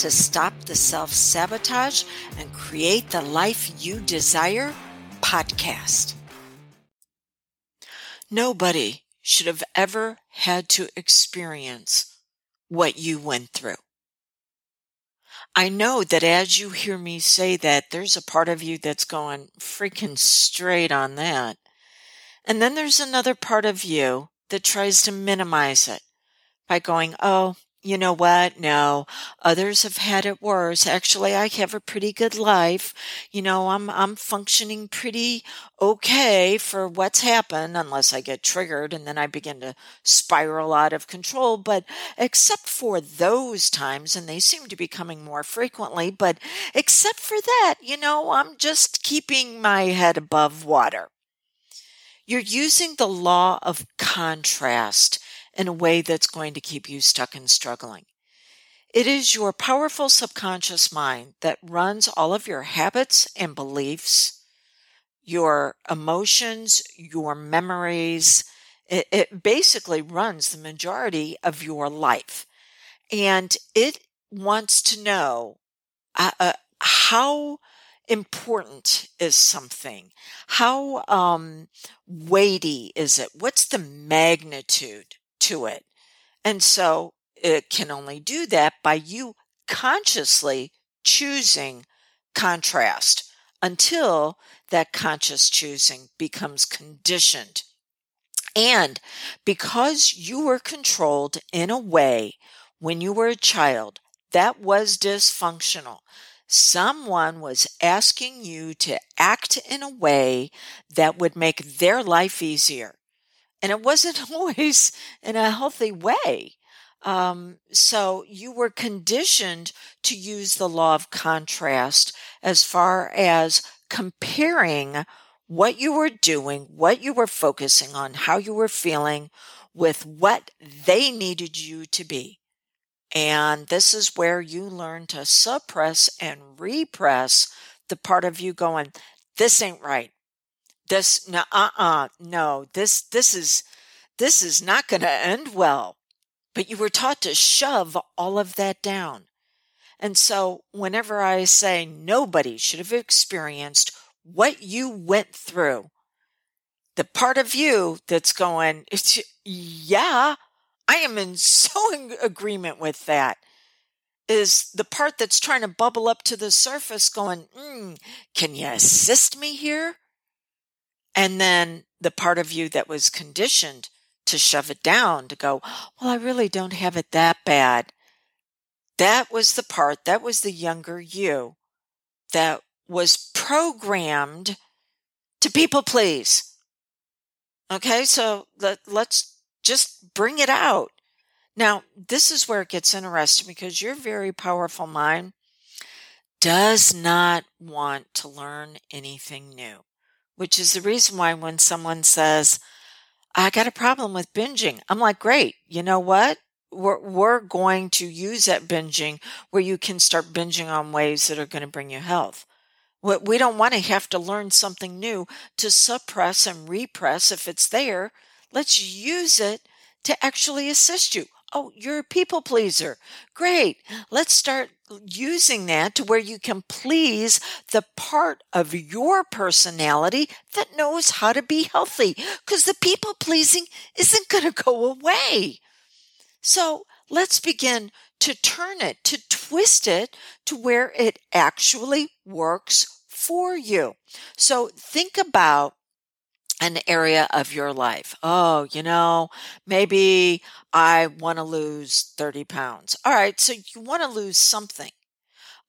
to Stop the Self Sabotage and Create the Life You Desire podcast. Nobody should have ever had to experience what you went through. I know that as you hear me say that, there's a part of you that's going freaking straight on that. And then there's another part of you that tries to minimize it by going, oh, you know what? No, others have had it worse. Actually, I have a pretty good life. You know, I'm, I'm functioning pretty okay for what's happened unless I get triggered and then I begin to spiral out of control. But except for those times, and they seem to be coming more frequently, but except for that, you know, I'm just keeping my head above water. You're using the law of contrast in a way that's going to keep you stuck and struggling. It is your powerful subconscious mind that runs all of your habits and beliefs, your emotions, your memories. It, it, basically runs the majority of your life. And it wants to know uh, uh, how important is something? How um, weighty is it? What's the magnitude to it. And so it can only do that by you consciously choosing contrast until that conscious choosing becomes conditioned. And because you were controlled in a way when you were a child that was dysfunctional, someone was asking you to act in a way that would make their life easier and it wasn't always in a healthy way. Um, so you were conditioned to use the law of contrast as far as comparing what you were doing, what you were focusing on, how you were feeling with what they needed you to be. And this is where you learn to suppress and repress the part of you going, this ain't right this no uh-uh no this this is this is not going to end well. But you were taught to shove all of that down. And so whenever i say nobody should have experienced what you went through the part of you that's going it's yeah i am in so in agreement with that is the part that's trying to bubble up to the surface going mm, can you assist me here and then the part of you that was conditioned to shove it down, to go, well, I really don't have it that bad. That was the part, that was the younger you that was programmed to people please. Okay, so let, let's just bring it out. Now, this is where it gets interesting because your very powerful mind does not want to learn anything new which is the reason why when someone says, I got a problem with binging, I'm like, great. You know what? We're, we're going to use that binging where you can start binging on ways that are going to bring you health. We don't want to have to learn something new to suppress and repress if it's there. Let's use it to actually assist you. Oh, you're a people pleaser. Great. Let's start using that to where you can please the part of your personality that knows how to be healthy because the people pleasing isn't going to go away. So let's begin to turn it, to twist it to where it actually works for you. So think about an area of your life. Oh, you know, maybe I want to lose 30 pounds. All right. So you want to lose something.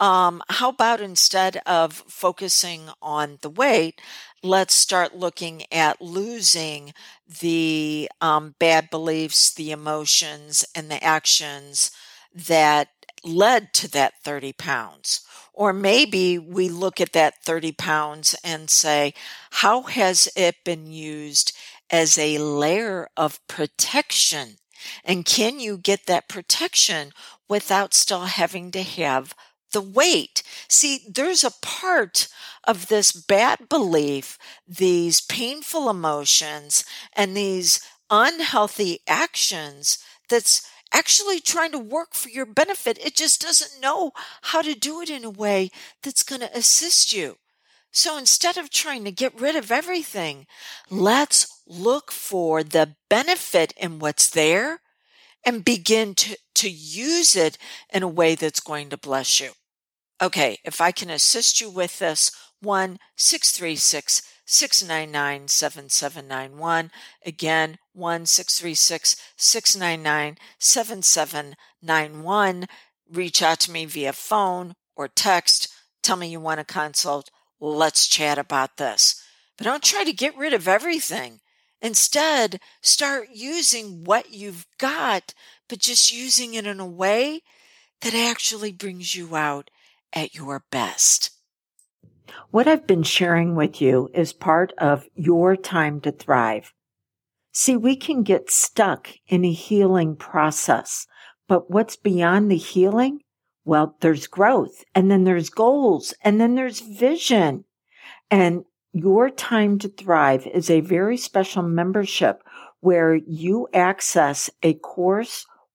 Um, how about instead of focusing on the weight, let's start looking at losing the um, bad beliefs, the emotions, and the actions that led to that 30 pounds. Or maybe we look at that 30 pounds and say, how has it been used as a layer of protection? And can you get that protection without still having to have the weight? See, there's a part of this bad belief, these painful emotions, and these unhealthy actions that's actually trying to work for your benefit. It just doesn't know how to do it in a way that's going to assist you. So instead of trying to get rid of everything, let's look for the benefit in what's there and begin to, to use it in a way that's going to bless you. Okay, if I can assist you with this, 1 636 699 7791. Again, 1 636 699 7791. Reach out to me via phone or text. Tell me you want a consult. Let's chat about this. But don't try to get rid of everything. Instead, start using what you've got, but just using it in a way that actually brings you out at your best. What I've been sharing with you is part of your time to thrive. See, we can get stuck in a healing process, but what's beyond the healing? Well, there's growth and then there's goals and then there's vision. And your time to thrive is a very special membership where you access a course